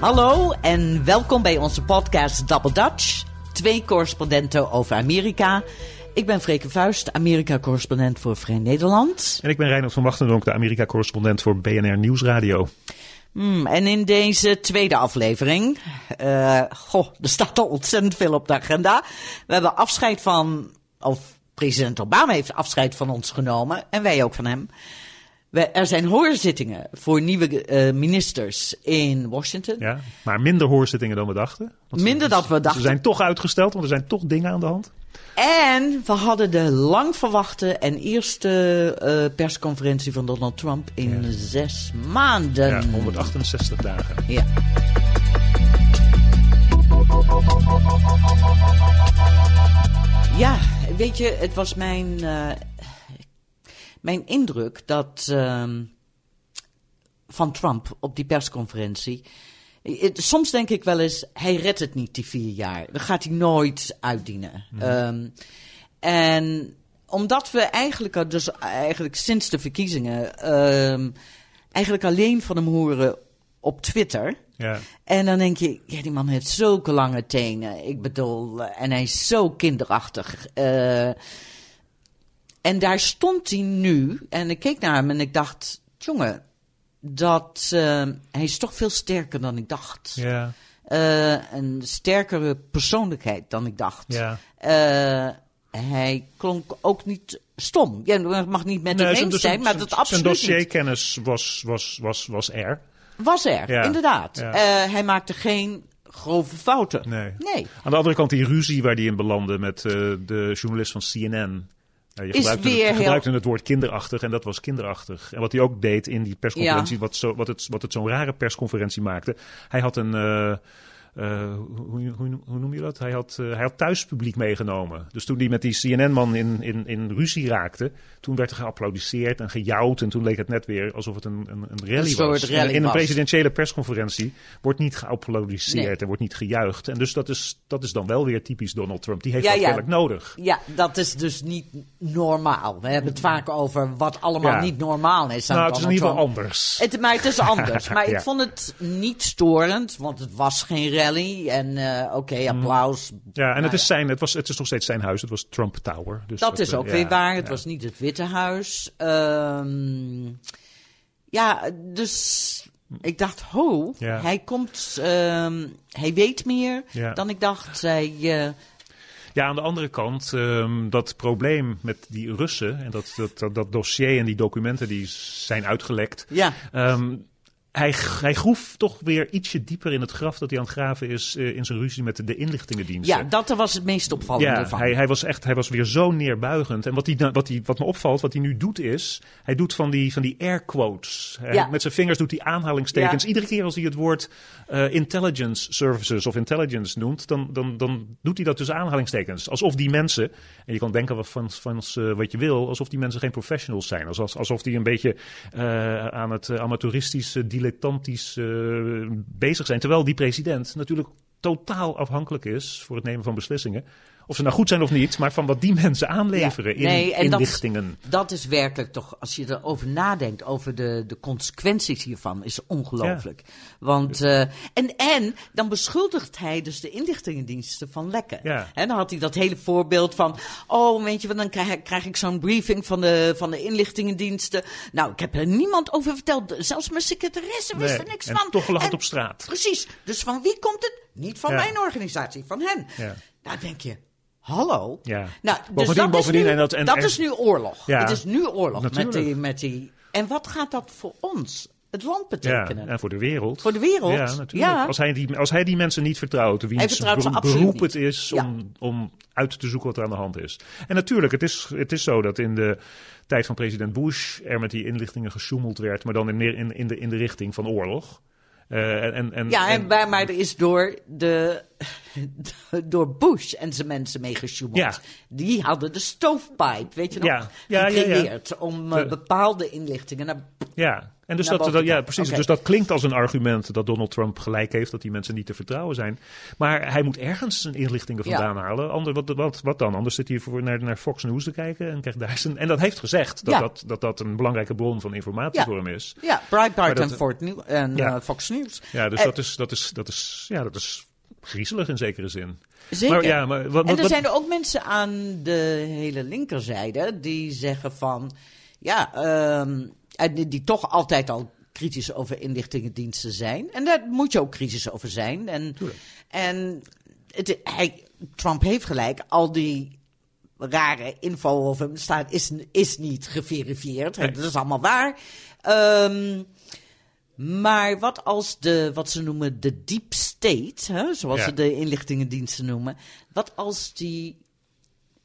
Hallo en welkom bij onze podcast Double Dutch. Twee correspondenten over Amerika. Ik ben Freke Vuist, Amerika-correspondent voor Vrij Nederland. En ik ben Reinhard van Wachtendonk, de Amerika-correspondent voor BNR Nieuwsradio. Hmm, en in deze tweede aflevering, uh, goh, er staat al ontzettend veel op de agenda. We hebben afscheid van, of president Obama heeft afscheid van ons genomen en wij ook van hem. We, er zijn hoorzittingen voor nieuwe uh, ministers in Washington. Ja, maar minder hoorzittingen dan we dachten. minder dan we dachten. Ze zijn toch uitgesteld, want er zijn toch dingen aan de hand. En we hadden de lang verwachte en eerste uh, persconferentie van Donald Trump in ja. zes maanden. Ja, 168 dagen. Ja. Ja, weet je, het was mijn, uh, mijn indruk dat uh, van Trump op die persconferentie. Soms denk ik wel eens, hij redt het niet, die vier jaar. Dat gaat hij nooit uitdienen. Mm. Um, en omdat we eigenlijk, dus eigenlijk sinds de verkiezingen, um, eigenlijk alleen van hem horen op Twitter. Ja. En dan denk je, ja, die man heeft zulke lange tenen. Ik bedoel, en hij is zo kinderachtig. Uh, en daar stond hij nu. En ik keek naar hem en ik dacht, jongen, dat uh, hij is toch veel sterker dan ik dacht. Ja. Uh, een sterkere persoonlijkheid dan ik dacht. Ja. Uh, hij klonk ook niet stom. Je mag niet met hem eens zijn, maar dat absoluut Zijn dossierkennis was, was, was, was er. Was er, Ja. inderdaad. Ja. Uh, hij maakte geen grove fouten. Nee. nee. Aan de andere kant die ruzie waar die in belandde met de journalist van CNN. Ja, je Is gebruikte, weer het, heel- gebruikte het woord kinderachtig en dat was kinderachtig. En wat hij ook deed in die persconferentie, Ja. wat, zo, wat, het, wat het zo'n rare persconferentie maakte. Hij had een. eh, hoe, hoe, hoe noem je dat? Hij had, eh, hij had thuispubliek meegenomen. Dus toen hij met die CNN-man in, in, in ruzie raakte, toen werd er geapplaudisseerd en gejouwd. En toen leek het net weer alsof het een, een, een rally Een was. rally in een was. presidentiële persconferentie wordt niet geapplaudisseerd Nee. en wordt niet gejuicht. En dus dat is, dat is dan wel weer typisch Donald Trump. Die heeft Ja, dat ja. nodig. Ja, dat is dus niet normaal. We hebben het vaak over wat allemaal Ja. niet normaal is. aan Nou, het is in ieder geval anders. Het, maar het is anders. Maar ik vond het niet storend, want het was geen rally. En eh, oké, applaus. Mm. Ja, en Nou het is, zijn, het, was, het is nog steeds zijn huis. Het was Trump Tower. Dus Dat is eh, ook ja, weer waar. Het ja. was niet het Witte Huis. Ehm, ja, dus ik dacht, ho, Ja. hij komt, ehm, hij weet meer dan ik dacht. Hij, eh, Ja, aan de andere kant, ehm, dat probleem met die Russen en dat, dat, dat, dat dossier en die documenten die zijn uitgelekt. ja, hij, hij groef toch weer ietsje dieper in het graf dat hij aan het graven is eh, in zijn ruzie met de, de inlichtingendiensten. ja, dat was het meest opvallende Ja, van. hij, hij was echt, hij was weer zo neerbuigend. En wat, hij, wat, hij, wat me opvalt, wat hij nu doet is, hij doet van die, van die air quotes. Ja. Met zijn vingers doet hij aanhalingstekens. Ja. Iedere keer als hij het woord eh, intelligence services of intelligence noemt, dan, dan, dan doet hij dat tussen aanhalingstekens. Alsof die mensen, en je kan denken wat van, van eh, wat je wil, alsof die mensen geen professionals zijn. Alsof, alsof die een beetje aan het uh, amateuristisch, uh, dilettantisch uh, bezig zijn. Terwijl die president natuurlijk totaal afhankelijk is voor het nemen van beslissingen. Of ze nou goed zijn of niet, maar van wat die mensen aanleveren Ja, nee, in en dat- inlichtingen. Dat is werkelijk toch, als je erover nadenkt, over de, de consequenties hiervan, is ongelooflijk. Want, eh, en, en dan beschuldigt hij dus de inlichtingendiensten van lekken. Ja. En dan had hij dat hele voorbeeld van, oh, weet je wat, dan krijg, krijg ik zo'n briefing van de, van de inlichtingendiensten. Nou, ik heb er niemand over verteld, zelfs mijn secretaresse wist Nee, er niks en van. toch lag het op straat. Precies, dus van wie komt het? Niet van Ja. mijn organisatie, van hen. Ja. Nou, denk je, hallo? Ja. Nou, dus Bovendien- dat, bovendien, is, nu, en dat- en- dat en- is nu oorlog. Ja. Het is nu oorlog met die, met die. En wat gaat dat voor ons, het land Ja, betekenen? en voor de wereld. Voor de wereld? Ja, natuurlijk. Ja. Als, hij die, als hij die mensen niet vertrouwt, Hij wiens vertrouwt ze beroep, het is Ja. om, om uit te zoeken wat er aan de hand is. En natuurlijk, het is, het is zo dat in de tijd van president Bush er met die inlichtingen gesjoemeld werd, maar dan in, in, in, de, in de richting van oorlog. Eh, en, en, Ja, en, en- bij, maar er is door, de, door Bush en zijn mensen mee gesjoemeld. Ja. Die hadden de stovepipe, weet je nog, Ja. Ja, ja, ja. gecreëerd om eh, De- bepaalde inlichtingen naar ja. En dus dat, ja, precies. Dus dat klinkt als een argument dat Donald Trump gelijk heeft dat die mensen niet te vertrouwen zijn. Maar hij moet ergens zijn inlichtingen Ja. vandaan halen. Ander, wat, wat, wat dan? Anders zit hij voor naar, naar Fox News te kijken en krijgt daar zijn. En dat heeft gezegd dat, Ja. dat, dat dat een belangrijke bron van informatie Ja. voor hem is. Ja, Breitbart en, Fort New- en eh, Fox News. Ja, dus Eh, dat, is, dat, is, dat, is, ja, dat is griezelig in zekere zin. Zeker. Maar, ja, maar wat, en er wat- zijn er ook mensen aan de hele linkerzijde die zeggen van, ja, ehm, en die, toch altijd al kritisch over inlichtingendiensten zijn. En daar moet je ook kritisch over zijn. En, Tuurlijk. en het, hij, Trump heeft gelijk, al die rare info over hem staat, is, is niet geverifieerd. Nee. Dat is allemaal waar. Ehm, maar wat als de, wat ze noemen de deep state, hè, zoals Ja. ze de inlichtingendiensten noemen, wat als die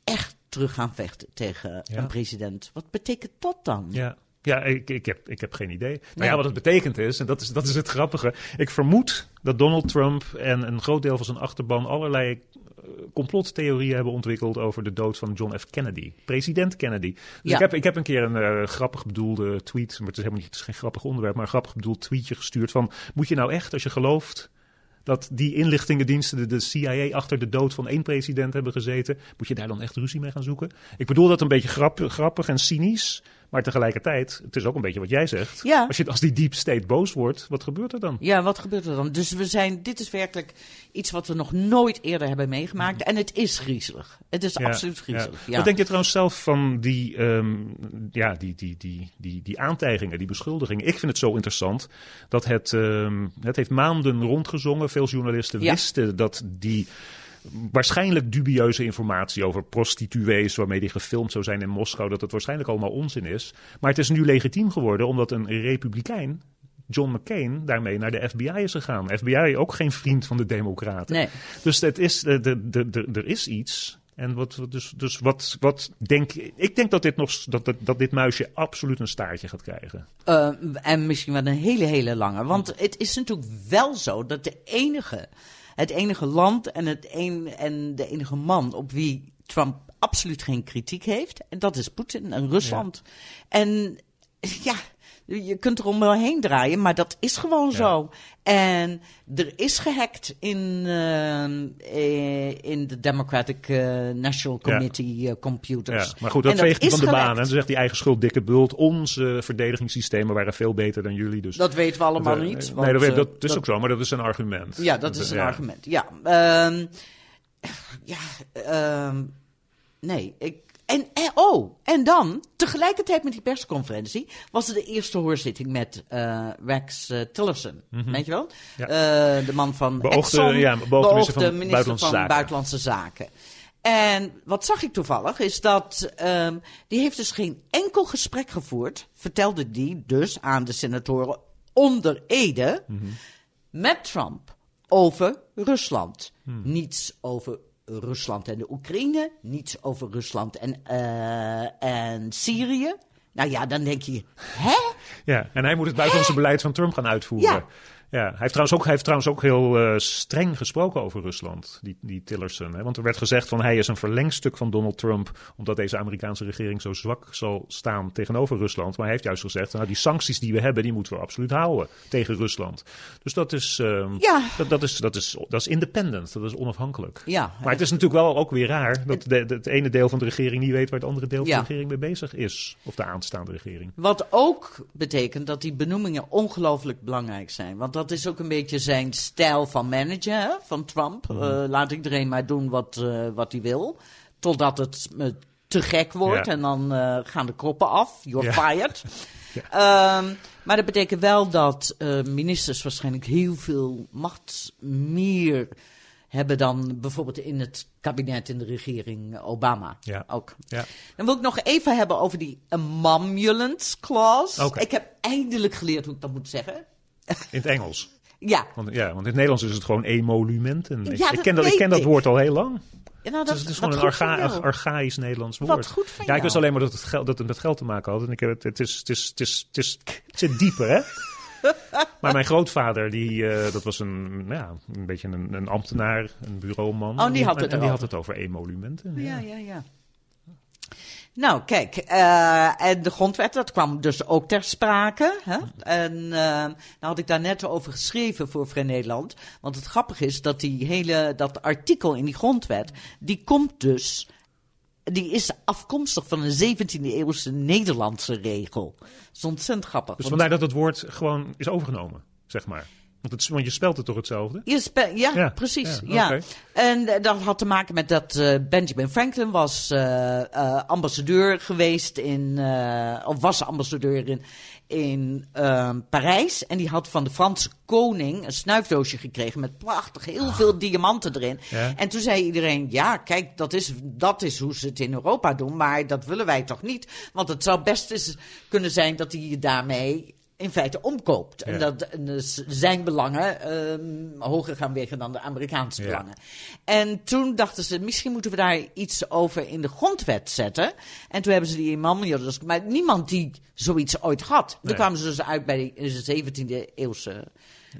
echt terug gaan vechten tegen Ja. een president? Wat betekent dat dan? Ja. Ja, ik, ik, heb, ik heb geen idee. Nou Nee. ja, wat het betekent is, en dat is, dat is het grappige. Ik vermoed dat Donald Trump en een groot deel van zijn achterban allerlei eh, complottheorieën hebben ontwikkeld over de dood van John F. Kennedy. President Kennedy. Dus Ja. ik, heb, ik heb een keer een eh, grappig bedoelde tweet, maar het is helemaal niet, het is geen grappig onderwerp, maar een grappig bedoeld tweetje gestuurd van, moet je nou echt, als je gelooft dat die inlichtingendiensten, de, de CIA, achter de dood van één president hebben gezeten. Moet je daar dan echt ruzie mee gaan zoeken? Ik bedoel dat een beetje grap, grappig en cynisch. Maar tegelijkertijd, het is ook een beetje wat jij zegt. Ja. Als, je, als die deep state boos wordt, wat gebeurt er dan? Ja, wat gebeurt er dan? Dus we zijn, dit is werkelijk iets wat we nog nooit eerder hebben meegemaakt. En het is griezelig. Het is Ja, absoluut griezelig. Ja. Wat denk je trouwens zelf van die, ehm, ja, die, die, die, die, die aantijgingen, die beschuldigingen? Ik vind het zo interessant dat het, ehm, het heeft maanden rondgezongen. Veel journalisten wisten dat die waarschijnlijk dubieuze informatie over prostituees waarmee die gefilmd zou zijn in Moskou, dat het waarschijnlijk allemaal onzin is. Maar het is nu legitiem geworden omdat een republikein, John McCain, daarmee naar de FBI is gegaan. FBI ook geen vriend van de Democraten. Nee. Dus het is, de, de, de, de- er is iets. En wat, wat- dus, dus wat, wat denk ik? denk dat dit, nog, dat, dat, dat dit muisje absoluut een staartje gaat krijgen. Eh, en misschien wel een hele, hele lange. Want het is natuurlijk wel zo dat de enige, het enige land en, het een, en de enige man op wie Trump absoluut geen kritiek heeft, en dat is Poetin en Rusland. En ja, je kunt er omheen draaien, maar dat is gewoon Ja. zo. En er is gehackt in, eh, eh, in de Democratic eh, National. Committee computers. Ja, maar goed, dat En veegt van de baan. En dan zegt hij eigen schuld, dikke bult. Onze verdedigingssystemen waren veel beter dan jullie. Dus Dat weten we allemaal niet. nee, dat, weet- dat is ook zo, maar dat is een argument. Ja, dat is een argument. Ja, Ehm, ja ehm, nee. Ik, en, en, oh, en dan, tegelijkertijd met die persconferentie, was er de eerste hoorzitting met eh, Rex eh, Tillerson. Weet je wel? Ja. Eh, de man van Beoogde- Exxon, ja, beoogde minister van minister Buitenlandse van Zaken. Buitenlandse Zaken. En wat zag ik toevallig, is dat ehm, die heeft dus geen enkel gesprek gevoerd, vertelde die dus aan de senatoren onder Ede, met Trump over Rusland. Niets over Rusland en de Oekraïne, niets over Rusland en, eh, en Syrië. Nou ja, dan denk je, hè? Ja, en hij moet het buitenlandse beleid van Trump gaan uitvoeren. Ja. Ja, hij heeft trouwens ook, hij heeft trouwens ook heel eh, streng gesproken over Rusland, die, die Tillerson. Hè? Want er werd gezegd van hij is een verlengstuk van Donald Trump, omdat deze Amerikaanse regering zo zwak zal staan tegenover Rusland. Maar hij heeft juist gezegd, nou, die sancties die we hebben, die moeten we absoluut houden tegen Rusland. Dus dat is, ehm, Ja. dat, dat, is, dat, is, dat is independent, dat is onafhankelijk. Ja, Maar het is natuurlijk wel ook weer raar dat de, de- het ene deel van de regering niet weet waar het andere deel van de regering mee bezig is. Of de aanstaande regering. Wat ook betekent dat die benoemingen ongelooflijk belangrijk zijn. Want dat is ook een beetje zijn stijl van managen, hè, van Trump. Mhm. Eh, laat iedereen maar doen wat, eh, wat hij wil. Totdat het te gek wordt Ja. en dan eh, gaan de kroppen af. You're Ja. fired. Ehm, maar dat betekent wel dat ministers waarschijnlijk heel veel macht meer hebben dan bijvoorbeeld in het kabinet in de regering Obama. Ja. Ook. Ja. Dan wil ik nog even hebben over die emoluments clause. Ik heb eindelijk geleerd hoe ik dat moet zeggen. In het Engels. Ja, Want, ja, want in het Nederlands is het gewoon emolumenten. Ik, Ja, ik dat ken dat, ik ken dat woord al heel lang. nou, dat, Het is, het is wat gewoon een jou. archaïs Nederlands Wat woord. goed van ja, ik wist alleen maar dat het, geld, dat het met geld te maken had. En ik heb het, het, is, het, is, het, is, het, is, het zit dieper, hè? maar mijn grootvader, die, eh, dat was een, ja, een beetje een, een ambtenaar, een bureauman. Oh, die had het en, en die had het over emolumenten. Ja, ja, ja. Nou, kijk, uh, en de grondwet, dat kwam dus ook ter sprake. Hè? En uh, nou had ik daar net over geschreven voor Vrij Nederland. Want het grappige is dat die hele, dat artikel in die grondwet, die komt dus, die is afkomstig van een 17e eeuwse Nederlandse regel. Dat is ontzettend grappig. Dus vandaar dat het woord gewoon is overgenomen, zeg maar. Want, het, want je spelt het toch hetzelfde? Je ja, ja, precies. Ja, En uh, dat had te maken met dat uh, Benjamin Franklin was uh, ambassadeur geweest in, of was ambassadeur in, in ehm, Parijs. En die had van de Franse koning een snuifdoosje gekregen met prachtig heel ah. veel diamanten erin. En toen zei iedereen, ja, kijk, dat is, dat is hoe ze het in Europa doen, maar dat willen wij toch niet? Want het zou best eens kunnen zijn dat hij je daarmee in feite omkoopt. En dat dus zijn belangen um, hoger gaan wegen dan de Amerikaanse belangen. En toen dachten ze, misschien moeten we daar iets over in de grondwet zetten. En toen hebben ze die imam, dus, maar niemand die zoiets ooit had. Nee. Toen kwamen ze dus uit bij de 17e eeuwse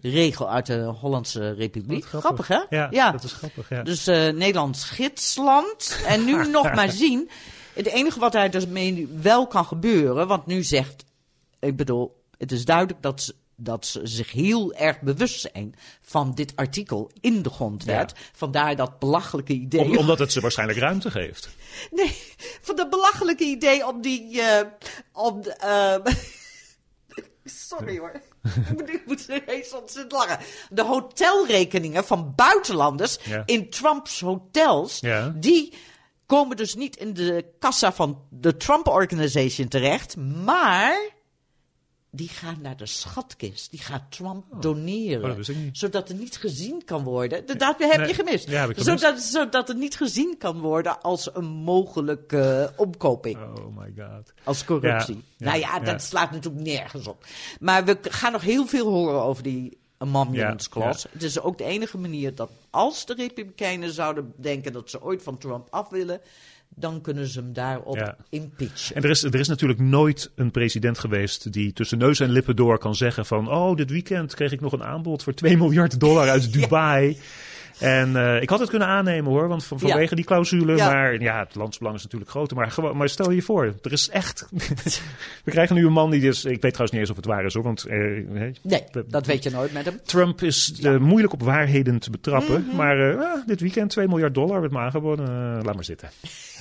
regel uit de Hollandse Republiek. Grappig. hè? Ja, ja, dat is grappig. Ja. Dus uh, Nederlands gidsland. En nu nog maar zien. Het enige wat daar dus mee wel kan gebeuren, want nu zegt, ik bedoel, het is duidelijk dat ze, dat ze zich heel erg bewust zijn van dit artikel in de grondwet. Vandaar dat belachelijke idee. omdat het ze waarschijnlijk ruimte geeft. Nee, van dat belachelijke idee om die. Uh, om, uh, sorry hoor. ik moet eens ontzettend lachen. De hotelrekeningen van buitenlanders in Trumps hotels. Ja. Die komen dus niet in de kassa van de Trump Organization terecht. Maar die gaat naar de schatkist. Die gaat Trump oh. doneren. Oh, zodat het niet gezien kan worden. Dat heb je gemist. Ja, heb gemist. Zodat, zodat het niet gezien kan worden als een mogelijke omkoping. Oh my god. Als corruptie. nou ja, dat slaat natuurlijk nergens op. Maar we gaan nog heel veel horen over die Amendments Clause. Het is ook de enige manier dat als de Republikeinen zouden denken dat ze ooit van Trump af willen dan kunnen ze hem daarop ja. impeachen. En er is, er is natuurlijk nooit een president geweest die tussen neus en lippen door kan zeggen van... oh, dit weekend kreeg ik nog een aanbod voor 2 miljard dollar uit Dubai. En uh, ik had het kunnen aannemen hoor, want van, vanwege die clausule. Maar ja, het landsbelang is natuurlijk groter. Maar, maar stel je voor, er is echt. we krijgen nu een man die dus. Ik weet trouwens niet eens of het waar is hoor. Want, uh, nee, dat weet je nooit met hem. Trump is uh, moeilijk op waarheden te betrappen. Mm -hmm. Maar ah, dit weekend 2 miljard dollar werd me aangeboden. laat maar zitten.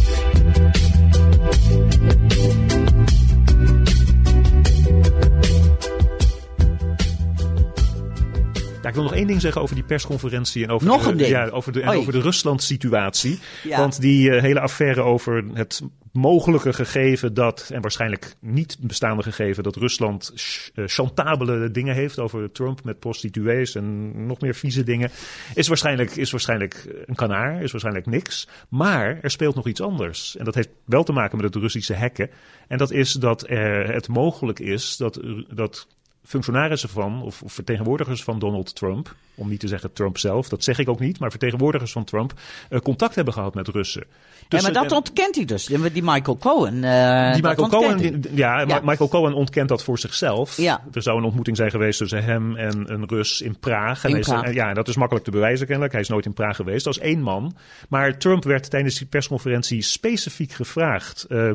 ik wil nog één ding zeggen over die persconferentie en over nog de, ding. Ja, over de, en over de Rusland-situatie. Want die uh, hele affaire over het mogelijke gegeven dat, en waarschijnlijk niet bestaande gegeven, dat Rusland uh, chantabele dingen heeft over Trump met prostituees en nog meer vieze dingen, is waarschijnlijk, is waarschijnlijk een kanaar, is waarschijnlijk niks. Maar er speelt nog iets anders. En dat heeft wel te maken met het Russische hacken. En dat is dat er het mogelijk is dat, dat functionarissen van, of, of, vertegenwoordigers van Donald Trump, om niet te zeggen Trump zelf, dat zeg ik ook niet, maar vertegenwoordigers van Trump, uh, contact hebben gehad met Russen. ja, maar dat ontkent hij dus, die Michael Cohen. Uh, die Michael Cohen, ja, ja, Michael Cohen ontkent dat voor zichzelf. Ja. Er zou een ontmoeting zijn geweest tussen hem en een Rus in Praag. In en Praag. Is, ja, dat is makkelijk te bewijzen kennelijk. Hij is nooit in Praag geweest, als één man. Maar Trump werd tijdens die persconferentie specifiek gevraagd, uh,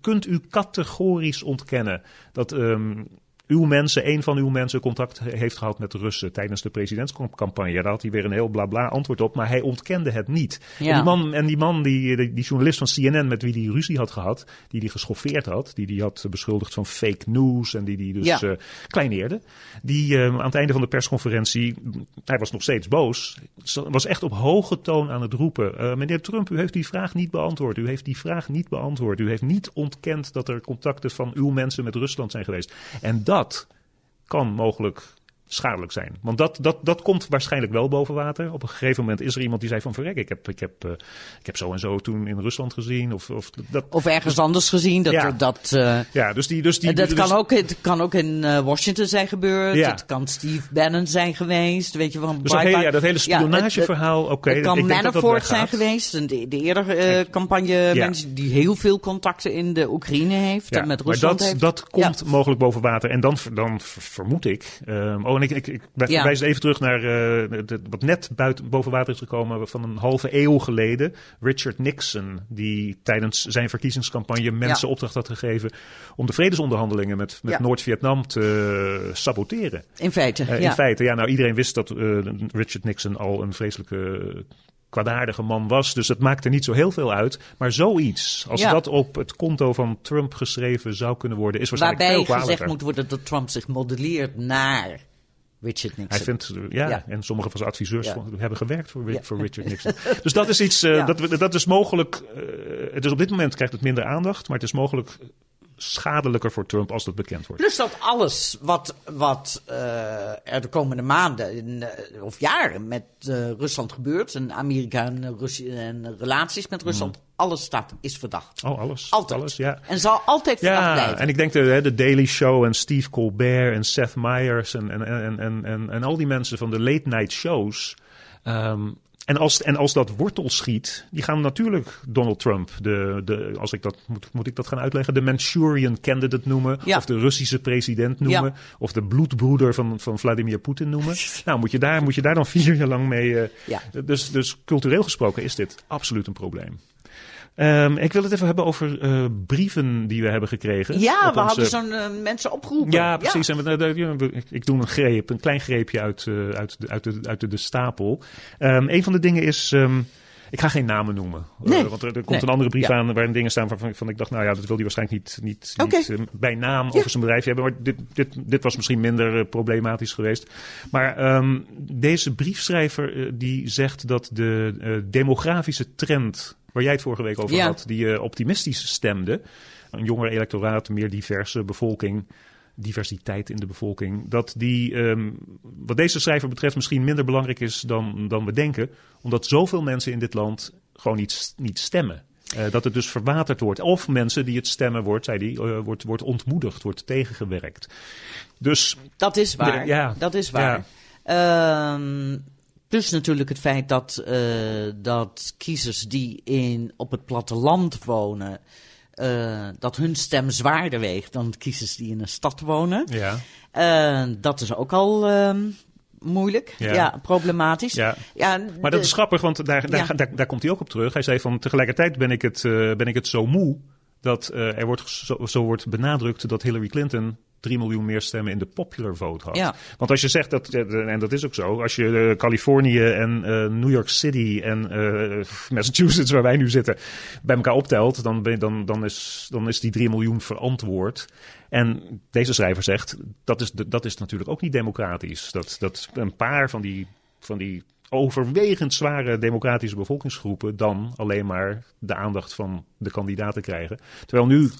kunt u categorisch ontkennen dat... Um, uw mensen, een van uw mensen contact heeft gehad met de Russen tijdens de presidentscampagne. Daar had hij weer een heel blabla antwoord op, maar hij ontkende het niet. Ja. En die man, en die, man die, die, journalist van CNN met wie hij ruzie had gehad, die hij geschoffeerd had, die hij had beschuldigd van fake news en die hij dus ja. uh, kleineerde, die uh, aan het einde van de persconferentie, hij was nog steeds boos, was echt op hoge toon aan het roepen. Uh, meneer Trump, u heeft die vraag niet beantwoord. U heeft die vraag niet beantwoord. U heeft niet ontkend dat er contacten van uw mensen met Rusland zijn geweest. En dat dat kan mogelijk schadelijk zijn. Want dat, dat, dat komt waarschijnlijk wel boven water. Op een gegeven moment is er iemand die zei van verrek, ik heb, ik heb, uh, ik heb zo en zo toen in Rusland gezien. Of, of, dat, of ergens anders gezien. Dat, ja. dat, uh, ja, dus die, dus die, dat dus, kan ook, het kan ook in uh, Washington zijn gebeurd. Ja. Het kan Steve Bannon zijn geweest. Weet je, van dus dat, ja, dat hele spionageverhaal. Oké, okay, het kan Manafort zijn geweest. De, de eerdere campagne mensen die heel veel contacten in de Oekraïne heeft. en met Rusland maar dat, heeft. dat komt mogelijk boven water. En dan, dan vermoed ik. Um, oh want ik, ik, ik Ja. wijs even terug naar eh, de- wat net buiten, boven water is gekomen van een halve eeuw geleden. Richard Nixon, die tijdens zijn verkiezingscampagne mensen opdracht had gegeven om de vredesonderhandelingen met, met Ja. Noord-Vietnam te saboteren. In feite, Eh, ja. In feite, ja, nou iedereen wist dat eh, Richard Nixon al een vreselijke kwaadaardige man was. Dus het maakte niet zo heel veel uit. Maar zoiets, als Ja. dat op het konto van Trump geschreven zou kunnen worden, is waarschijnlijk Waarbij veel kwalijker. gezegd moet worden dat Trump zich modelleert naar Richard Nixon. Hij vindt, eh, ja, Ja. en sommige van zijn adviseurs Ja. hebben gewerkt voor, Ja. voor Richard Nixon. dus dat is iets, eh, dat, dat is mogelijk, eh, het is op dit moment krijgt het minder aandacht, maar het is mogelijk schadelijker voor Trump als dat bekend wordt. Plus dat alles wat, wat eh, er de komende maanden in, eh, of jaren met eh, Rusland gebeurt, en Amerika en, Russie- en relaties met Rusland, alles staat, is verdacht. Oh, alles. Altijd. Alles, ja. En zal altijd verdacht Ja, blijven. en ik denk de, de Daily Show en Steve Colbert en Seth Meyers en, en, en, en, en, en al die mensen van de late night shows. ehm, en, als, en als dat wortel schiet, die gaan natuurlijk Donald Trump, de, de, als ik dat, moet, moet ik dat gaan uitleggen, de Manchurian candidate noemen. Ja. Of de Russische president noemen. Ja. Of de bloedbroeder van, van Vladimir Poetin noemen. nou, moet je, daar, moet je daar dan vier jaar lang mee. eh, Ja. dus, dus cultureel gesproken is dit absoluut een probleem. Ehm, ik wil het even hebben over eh, brieven die we hebben gekregen. ja, op we hadden zo'n eh, mensen opgeroepen. Ja, precies. En we, eh, ik- ik doe een greep, een klein greepje uit, eh, uit, de, uit, de, uit de, de stapel. Ehm, een van de dingen is. ehm, ik ga geen namen noemen. Eh, want er, er komt Nee. een andere brief Ja. aan waarin dingen staan waarvan van ik dacht, nou ja, dat wil hij waarschijnlijk niet, niet, eh, bij naam Ja. over zijn bedrijf hebben. Maar dit, dit, dit was misschien minder eh, problematisch geweest. Maar deze briefschrijver eh, die zegt dat de eh, demografische trend, waar jij het vorige week over Ja. had, die eh, optimistisch stemde. Een jonger electoraat, meer diverse bevolking diversiteit in de bevolking. Dat die, ehm, wat deze schrijver betreft, misschien minder belangrijk is dan, dan we denken. Omdat zoveel mensen in dit land gewoon niet, niet stemmen. Eh, dat het dus verwaterd wordt. Of mensen die het stemmen wordt, zei die, eh, wordt, wordt ontmoedigd, wordt tegengewerkt. Dus Dat is waar. Ja. Dat is waar. Ehm, plus natuurlijk het feit dat, eh, dat kiezers die in, op het platteland wonen, eh, dat hun stem zwaarder weegt dan kiezers die in een stad wonen. ja, Eh, dat is ook al ehm, moeilijk, Ja. ja. problematisch. ja. Ja, Maar dat is grappig, want daar, daar, Ja. daar, daar komt hij ook op terug. Hij zei van tegelijkertijd ben ik het, ben ik het zo moe dat er wordt, zo, zo wordt benadrukt dat Hillary Clinton 3 miljoen meer stemmen in de popular vote had. Ja. Want als je zegt dat, en dat is ook zo, als je eh, Californië en eh, New York City en eh, Massachusetts, waar wij nu zitten, bij elkaar optelt, dan, ben, dan, dan, is, dan is die 3 miljoen verantwoord. En deze schrijver zegt, dat is, de- dat is natuurlijk ook niet democratisch. Dat, dat een paar van die, van die overwegend zware democratische bevolkingsgroepen dan alleen maar de aandacht van de kandidaten krijgen. Terwijl nu,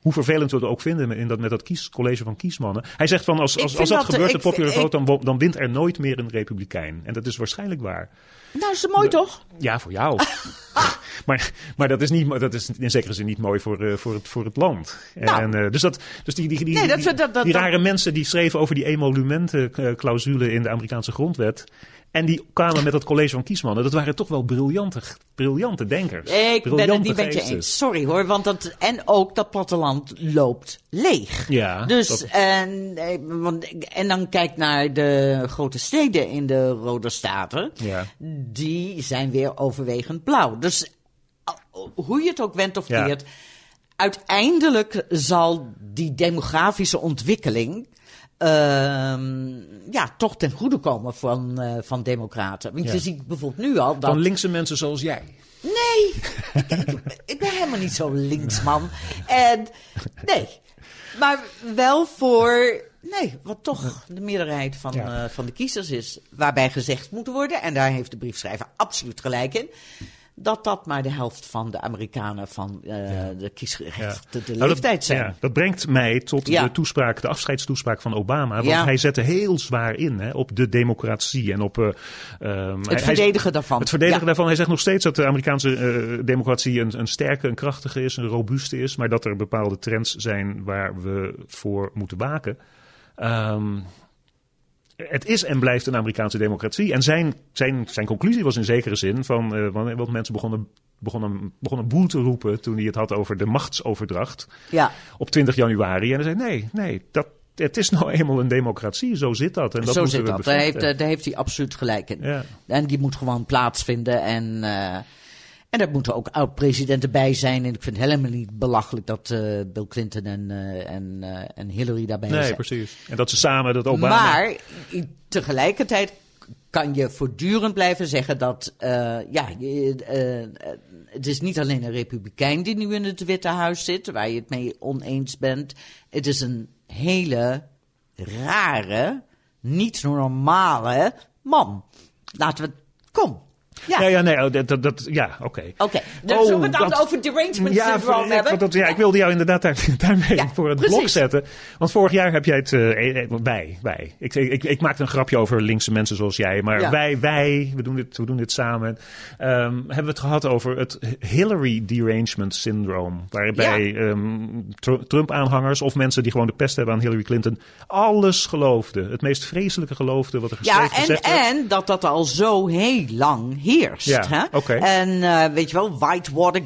hoe vervelend we het ook vinden in dat, met dat kies, college van kiesmannen. Hij zegt van als, als, als dat, dat, eh, gebeurt, de popular vote, dan, dan wint er nooit meer een republikein. En dat is waarschijnlijk waar. Nou, is het mooi toch? Ja, voor jou. maar maar dat, is niet, dat is in zekere zin niet mooi voor, eh, voor, het, voor het land. Nou. En, eh, dus dat, dus die, die, die, Nee, dat- die, dat- rare mensen die schreven over die emolumentenclausule in de Amerikaanse grondwet. En die kwamen met dat college van kiesmannen. Dat waren toch wel briljante, briljante denkers. Ik ben het niet met je eens. Sorry hoor, want dat, en ook dat platteland loopt leeg. Ja, Dus, dat- en, eh, want, en dan kijk naar de grote steden in de Rode Staten. Ja. Die zijn weer overwegend blauw. Dus al- hoe je het ook went of Ja. keert. Uiteindelijk zal die demografische ontwikkeling. Ehm, ja, toch ten goede komen van, eh, van democraten. Want Ja. je ziet bijvoorbeeld nu al dat... Van linkse mensen zoals jij. Nee, ik, ben helemaal niet zo linksman. En nee, maar wel voor, nee, wat toch de meerderheid van, Ja. eh, van de kiezers is. Waarbij gezegd moet worden, en daar heeft de briefschrijver absoluut gelijk in. Dat dat maar de helft van de Amerikanen van eh, de kiesrecht, de, de Nou, leeftijd zijn. ja, dat brengt mij tot Ja. de toespraak, de afscheidstoespraak van Obama. Want Ja. hij zette heel zwaar in hè, op de democratie en op... eh, ehm, hij- het verdedigen daarvan. Het verdedigen Ja. daarvan. Hij zegt nog steeds dat de Amerikaanse eh, democratie een, een sterke, een krachtige is, een robuuste is. Maar dat er bepaalde trends zijn waar we voor moeten waken. Ehm, het is en blijft een Amerikaanse democratie. En zijn, zijn, zijn conclusie was in zekere zin van. eh, want, mensen begonnen, begonnen, begonnen boel te roepen toen hij het had over de machtsoverdracht Ja, op 20 januari. En hij zei: nee, nee, dat, het is nou eenmaal een democratie, zo zit dat. En dat Zo zit dat. Daar heeft, bevechten. daar heeft hij absoluut gelijk in. Ja. En die moet gewoon plaatsvinden. En, eh, en daar moeten ook oud-presidenten bij zijn. En ik vind het helemaal niet belachelijk dat eh, Bill Clinton en, eh, en, eh, en Hillary daarbij Nee, zijn. precies. En dat ze samen dat Obama... Maar tegelijkertijd kan je voortdurend blijven zeggen dat ja, je, het is niet alleen een republikein die nu in het Witte Huis zit, waar je het mee oneens bent. Het is een hele rare, niet normale man. Laten we. Kom. Ja. Ja, ja, nee, oh, dat, dat, dat- ja, oké. Oké, dus Oh, zullen we het dat- over derangement Ja, syndroom voor- hebben? dat, ja, ik wilde jou inderdaad daar, daarmee Ja, voor het precies. blok zetten. Want vorig jaar heb jij het... eh, eh, eh, wij, wij. Ik, ik, ik maakte een grapje over linkse mensen zoals jij. Maar wij, wij, we doen dit, we doen dit samen. Ehm, hebben we het gehad over het Hillary derangement syndroom. Waarbij ehm, Tr- Trump-aanhangers of mensen die gewoon de pest hebben aan Hillary Clinton... alles geloofden. Het meest vreselijke geloofden wat er geschreven Ja, en, werd. en dat dat al zo heel lang heerst. Ja, hè? En eh, weet je wel, Whitewater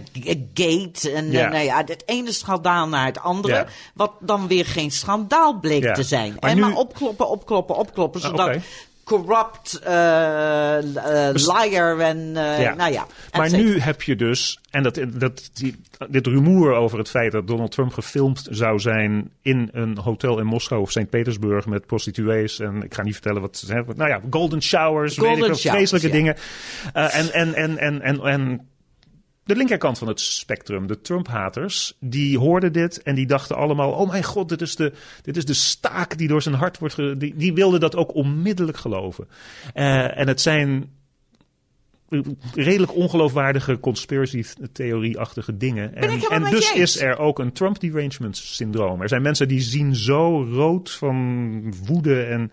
Gate. En Ja. ja. nou ja, het ene schandaal naar het andere. Ja. Wat dan weer geen schandaal bleek te zijn. Maar en nu- maar opkloppen, opkloppen, opkloppen. Ah, Zodat. Corrupt, Dus- liar en Ja. nou ja. Maar nu heb je dus, en dat, dat, die, dit rumoer over het feit dat Donald Trump gefilmd zou zijn in een hotel in Moskou of Sint-Petersburg met prostituees. En ik ga niet vertellen wat ze hebben. Nou ja, golden showers, Golden weet ik showers, vreselijke ja. dingen. Uh, en, en, en, en, en, en de linkerkant van het spectrum, de Trump-haters, die hoorden dit en die dachten allemaal: oh mijn god, dit is de, dit is de staak die door zijn hart wordt. Ge die, die wilden dat ook onmiddellijk geloven. Uh, en het zijn redelijk ongeloofwaardige conspiracy-theorie-achtige dingen. En, en dus is er ook een Trump-derangement syndroom. Er zijn mensen die zien zo rood van woede en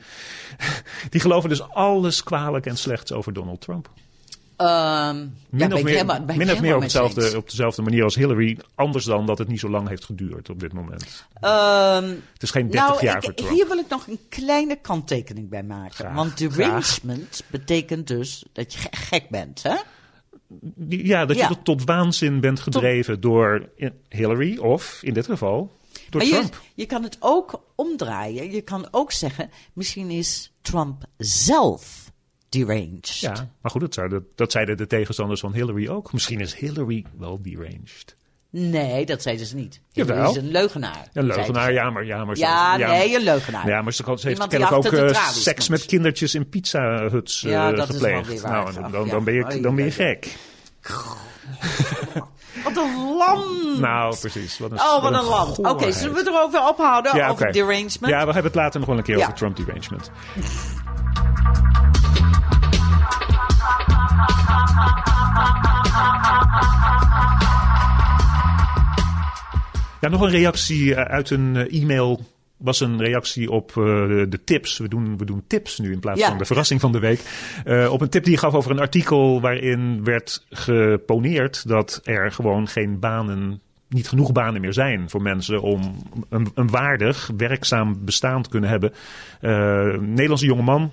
die geloven dus alles kwalijk en slechts over Donald Trump. Um, min ja, of meer, helemaal, min of meer op, hetzelfde, op dezelfde manier als Hillary. Anders dan dat het niet zo lang heeft geduurd op dit moment. Um, het is geen 30 nou, jaar ik. Hier wil ik nog een kleine kanttekening bij maken. Graag, Want derangement betekent dus dat je gek bent, hè? Ja, dat je Ja. tot waanzin bent gedreven door Hillary of in dit geval door maar Trump. Je, je kan het ook omdraaien. Je kan ook zeggen, misschien is Trump zelf deranged. Ja, maar goed, dat, zouden, dat zeiden de tegenstanders van Hillary ook. Misschien is Hillary wel deranged. Nee, dat zeiden ze niet. Hillary Jawel. is een leugenaar. Een leugenaar, ja, maar... Ja, maar ze- Ja, ja, nee, een leugenaar. Ja, maar ze, ze heeft kennelijk ook eh, seks moet. met kindertjes in pizza huts eh, Ja, dat is wel gepleegd. weer waar, nou, dan, dan, ben je, dan ben je gek. Wat een land! Nou, precies. Wat een, oh, wat een land. Oké, zullen we erover ophouden? Ja, over oké. derangement? Ja, we hebben het later nog wel een keer Ja. over Trump derangement. Ja, nog een reactie eh, uit een eh, e-mail. Was een reactie op eh, de, tips. We doen, we doen tips nu in plaats Ja. van de verrassing van de week. Op een tip die je gaf over een artikel waarin werd geponeerd dat er gewoon geen banen niet genoeg banen meer zijn voor mensen om een, een waardig, werkzaam bestaan te kunnen hebben. Een Nederlandse jongeman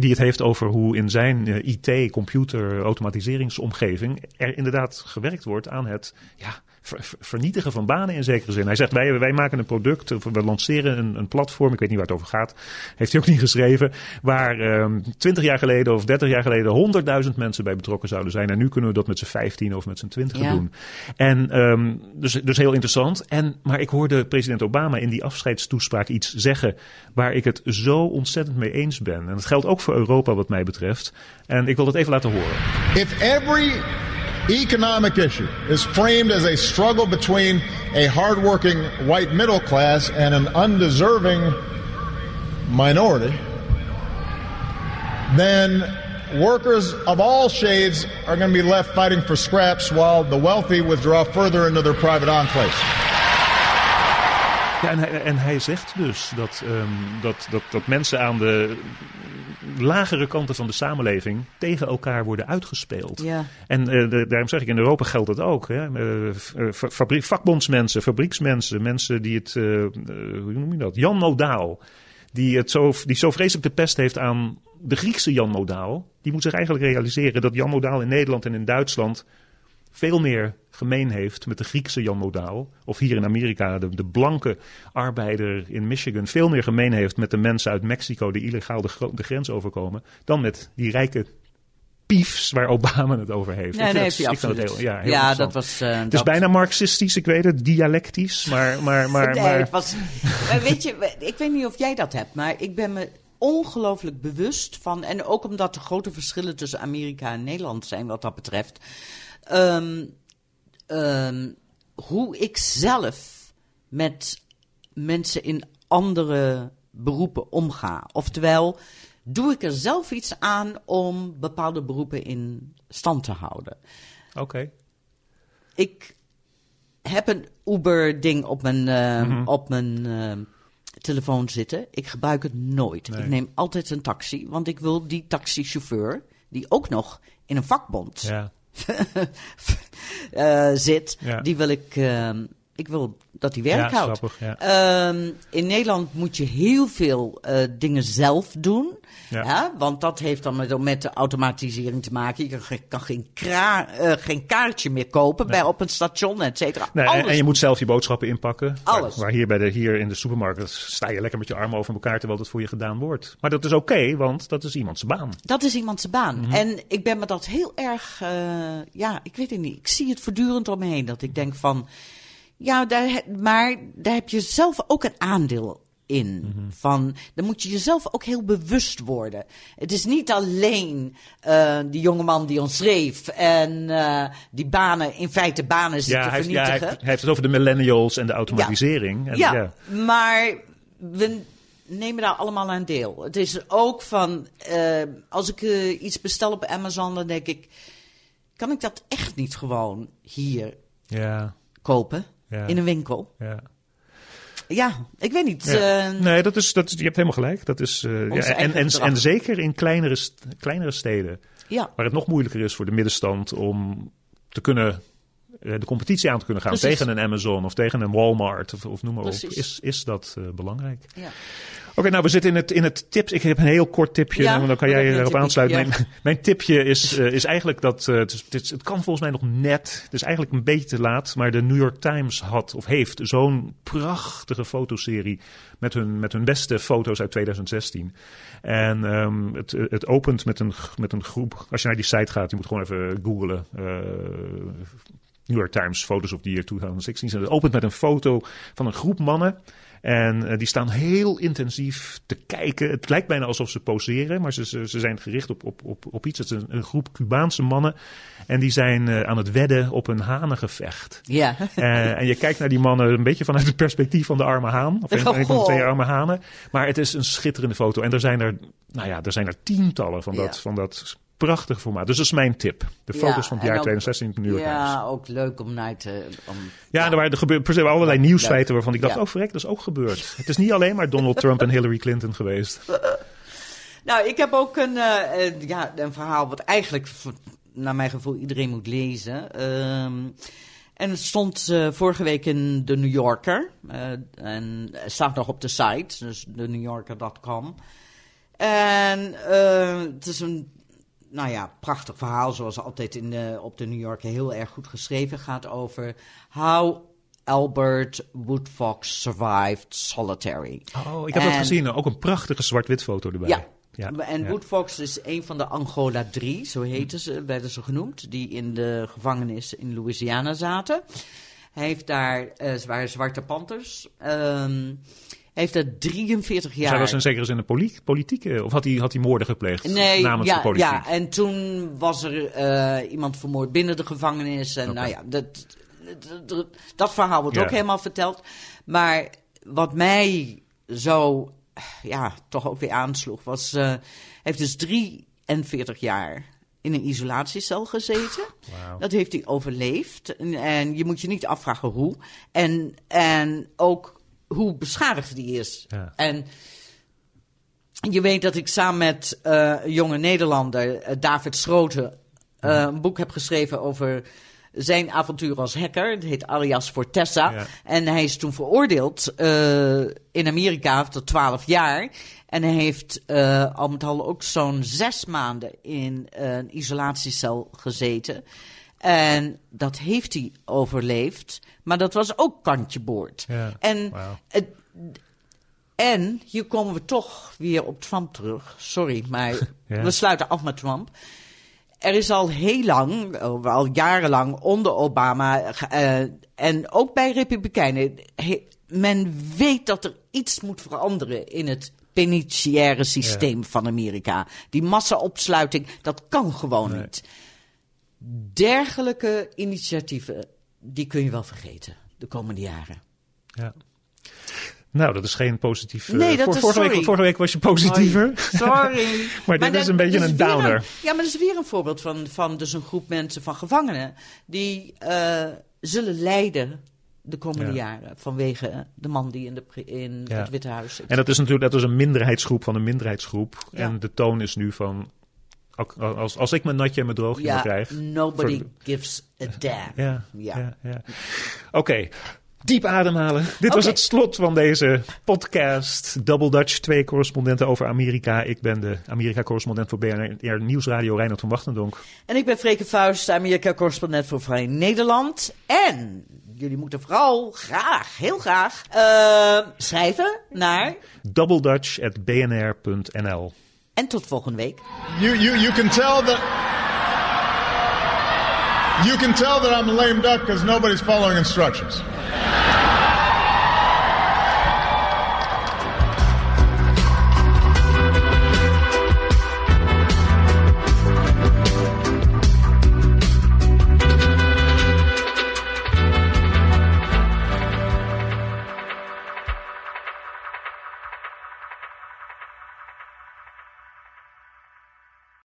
die het heeft over hoe in zijn eh, IT, computer, automatiseringsomgeving er inderdaad gewerkt wordt aan het ja, vernietigen van banen in zekere zin. Hij zegt, wij, wij maken een product, of we lanceren een, een platform, ik weet niet waar het over gaat, heeft hij ook niet geschreven, waar ehm, 20 jaar geleden of 30 jaar geleden 100.000 mensen bij betrokken zouden zijn. En nu kunnen we dat met z'n 15 of met z'n 20 Ja. doen. En ehm, dus, dus heel interessant. En, maar ik hoorde president Obama in die afscheidstoespraak iets zeggen waar ik het zo ontzettend mee eens ben. En dat geldt ook voor Europa wat mij betreft. En ik wil dat even laten horen. If every economic issue is framed as a struggle between a hardworking white middle class and an undeserving minority, then workers of all shades are going to be left fighting for scraps while the wealthy withdraw further into their private enclaves. Ja, en, hij, en hij zegt dus dat, ehm, dat, dat, dat mensen aan de lagere kanten van de samenleving tegen elkaar worden uitgespeeld. Ja. En eh, de- daarom zeg ik, in Europa geldt dat ook. Hè? Eh, eh, fa- fabrie- vakbondsmensen, fabrieksmensen, mensen die het, hoe noem je dat? Jan Modaal, die, het zo, die zo vreselijk de pest heeft aan de Griekse Jan Modaal. Die moet zich eigenlijk realiseren dat Jan Modaal in Nederland en in Duitsland veel meer gemeen heeft met de Griekse Jan Modaal. Of hier in Amerika de, de blanke arbeider in Michigan veel meer gemeen heeft met de mensen uit Mexico die illegaal de, grens overkomen. Dan met die rijke piefs waar Obama het over heeft. Nee, Ik nee, vind ik heel, ja, heel ja, dat was... eh, Het is dat- bijna marxistisch, ik weet het, dialectisch, maar... maar, maar, nee, maar het was... maar weet je, ik weet niet of jij dat hebt, maar ik ben me ongelooflijk bewust van... en ook omdat er grote verschillen tussen Amerika en Nederland zijn wat dat betreft... ehm, ehm, hoe ik zelf met mensen in andere beroepen omga. Oftewel, doe ik er zelf iets aan om bepaalde beroepen in stand te houden. Oké. Ik heb een Uber-ding op mijn, eh, Mhm. op mijn telefoon zitten. Ik gebruik het nooit. Nee. Ik neem altijd een taxi, want ik wil die taxichauffeur, die ook nog in een vakbond Ja. eh, zit, Ja. die wil ik, eh, ik wil dat hij werk ja, houdt. grappig, ja. Ehm, in Nederland moet je heel veel eh, dingen zelf doen. Ja. Ja, want dat heeft dan met, met de automatisering te maken. Je kan, geen- eh, geen kaartje meer kopen bij, op een station, et cetera. Nee, en, je moet zelf je boodschappen inpakken. Alles. Waar, waar hier, bij de, hier in de supermarkt sta je lekker met je armen over elkaar terwijl het voor je gedaan wordt. Maar dat is oké, want dat is iemands baan. Dat is iemand zijn baan. Mhm. En ik ben me dat heel erg, eh, ja, ik weet het niet. Ik zie het voortdurend om me heen. Dat ik denk van, ja, daar, maar daar heb je zelf ook een aandeel in. Mhm. Van, dan moet je jezelf ook heel bewust worden. Het is niet alleen eh, die jongeman die ons schreef en eh, die banen, in feite banen zitten Ja hij, heeft, ja, vernietigen. hij, hij heeft het over de millennials en de automatisering. En, Ja, maar we nemen daar allemaal aan deel. Het is ook van, eh, als ik iets bestel op Amazon, dan denk ik, kan ik dat echt niet gewoon hier ja, kopen? Ja. In een winkel? ja. Ja, ik weet niet. Ja. eh, nee, dat is, dat is, je hebt helemaal gelijk. Dat is, eh, ja, en, en, en zeker in kleinere, st- kleinere steden, ja, waar het nog moeilijker is voor de middenstand om te kunnen, eh, de competitie aan te kunnen gaan Precies. tegen een Amazon of tegen een Walmart of, of noem maar op, is, is dat belangrijk. ja. Oké, nou we zitten in het, in het tips. Ik heb een heel kort tipje, Ja, en dan kan wat jij erop aansluiten. Mijn, mijn tipje is, eh, is eigenlijk dat, eh, het, is- het, is- het kan volgens mij nog net, het is eigenlijk een beetje te laat, maar de New York Times had of heeft zo'n prachtige fotoserie met hun, met hun beste foto's uit 2016. En ehm, het, het opent met een, met een groep, als je naar die site gaat, je moet gewoon even googlen. eh, New York Times Photos of the Year 2016. En Het opent met een foto van een groep mannen. En eh, die staan heel intensief te kijken. Het lijkt bijna alsof ze poseren, maar ze, ze, ze zijn gericht op, op, op, op iets. Het is een, een groep Cubaanse mannen. En die zijn eh, aan het wedden op een hanengevecht. ja. Eh, en je kijkt naar die mannen een beetje vanuit het perspectief van de arme haan. Of een, van de twee arme hanen. Maar het is een schitterende foto. En er zijn er, nou ja, er zijn er tientallen van dat, Ja. van dat prachtige formaat. Dus dat is mijn tip. De Ja, foto's van het jaar ook- 2016 in New York Times. ja, ook leuk om naar te... Om, Ja, er waren er waren allerlei Ja, nieuwsfeiten leuk. waarvan ik dacht, oh verrek, dat is ook gebeurd. Het is niet alleen maar Donald Trump en Hillary Clinton geweest. Nou, ik heb ook een, eh, eh, ja, een verhaal wat eigenlijk, naar mijn gevoel, iedereen moet lezen. Ehm, en het stond eh, vorige week in de New Yorker. eh, en het staat nog op de site, dus de newyorker.com. En het is een, nou ja, prachtig verhaal, zoals altijd in de, op de New Yorker heel erg goed geschreven. gaat over how Albert Woodfox survived solitary. Oh, ik heb dat En- gezien. Ook een prachtige zwart-wit foto erbij. Ja. Ja, En ja. Woodfox is een van de Angola 3, zo heten ze, werden ze genoemd, die in de gevangenis in Louisiana zaten. Hij heeft daar, waren zwarte panters, ehm, heeft daar 43 Dus jaar... hij was in zekere zin een poli- politieke... Of had hij, had hij moorden gepleegd Nee, namens ja, de politiek? ja, en toen was er eh, iemand vermoord binnen de gevangenis. En nou ja, dat, dat, dat, dat verhaal wordt Ja. ook helemaal verteld. Maar wat mij zo, ja, toch ook weer aansloeg, was... hij heeft dus 43 jaar in een isolatiecel gezeten. Wauw. Dat heeft hij overleefd. En, en je moet je niet afvragen hoe. En, en ook hoe beschadigd die is. Ja. En je weet dat ik samen met een jonge Nederlander, eh, David Schroten, eh, een boek heb geschreven over zijn avontuur als hacker. Het heet Alias Fortessa. Ja. En hij is toen veroordeeld in Amerika tot 12 jaar. En hij heeft al met al ook zo'n zes maanden in een isolatiecel gezeten. En dat heeft hij overleefd. Maar dat was ook kantje boord. Ja, En, het, en hier komen we toch weer op Trump terug. Sorry, maar Ja. we sluiten af met Trump. Er is al heel lang, oh, al jarenlang onder Obama eh, en ook bij Republikeinen, he- men weet dat er iets moet veranderen in het penitentiaire systeem van Amerika. Die massaopsluiting, dat kan gewoon Nee. niet. Dergelijke initiatieven, die kun je wel vergeten de komende jaren. Ja. Nou, dat is geen positief. eh, Nee, dat is- vorige, week, vorige week was je positiever. Sorry. Maar dit is een beetje een downer. ja, maar dat is weer een voorbeeld van, van dus een groep mensen, van gevangenen, die eh, zullen lijden de komende Ja. jaren vanwege de man die in, de, pri- in Ja. het Witte Huis zit. En dat is natuurlijk dat is een minderheidsgroep van een minderheidsgroep. Ja. En de toon is nu van. Ook- Als, als ik mijn natje en mijn droogje ja, krijg. nobody Voor- gives a damn. Ja, Ja. ja. Oké, diep ademhalen. Dit was het slot van deze podcast. Double Dutch, twee correspondenten over Amerika. Ik ben de Amerika-correspondent voor BNR Nieuwsradio, Reinhard van Wachtendonk. En ik ben Freke Vuist, Amerika-correspondent voor Vrij Nederland. En jullie moeten vooral graag, heel graag, eh, schrijven naar... doubledutch.bnr.nl En tot volgende week. You, you, you can tell that. You can tell that I'm a lame duck because nobody's following instructions.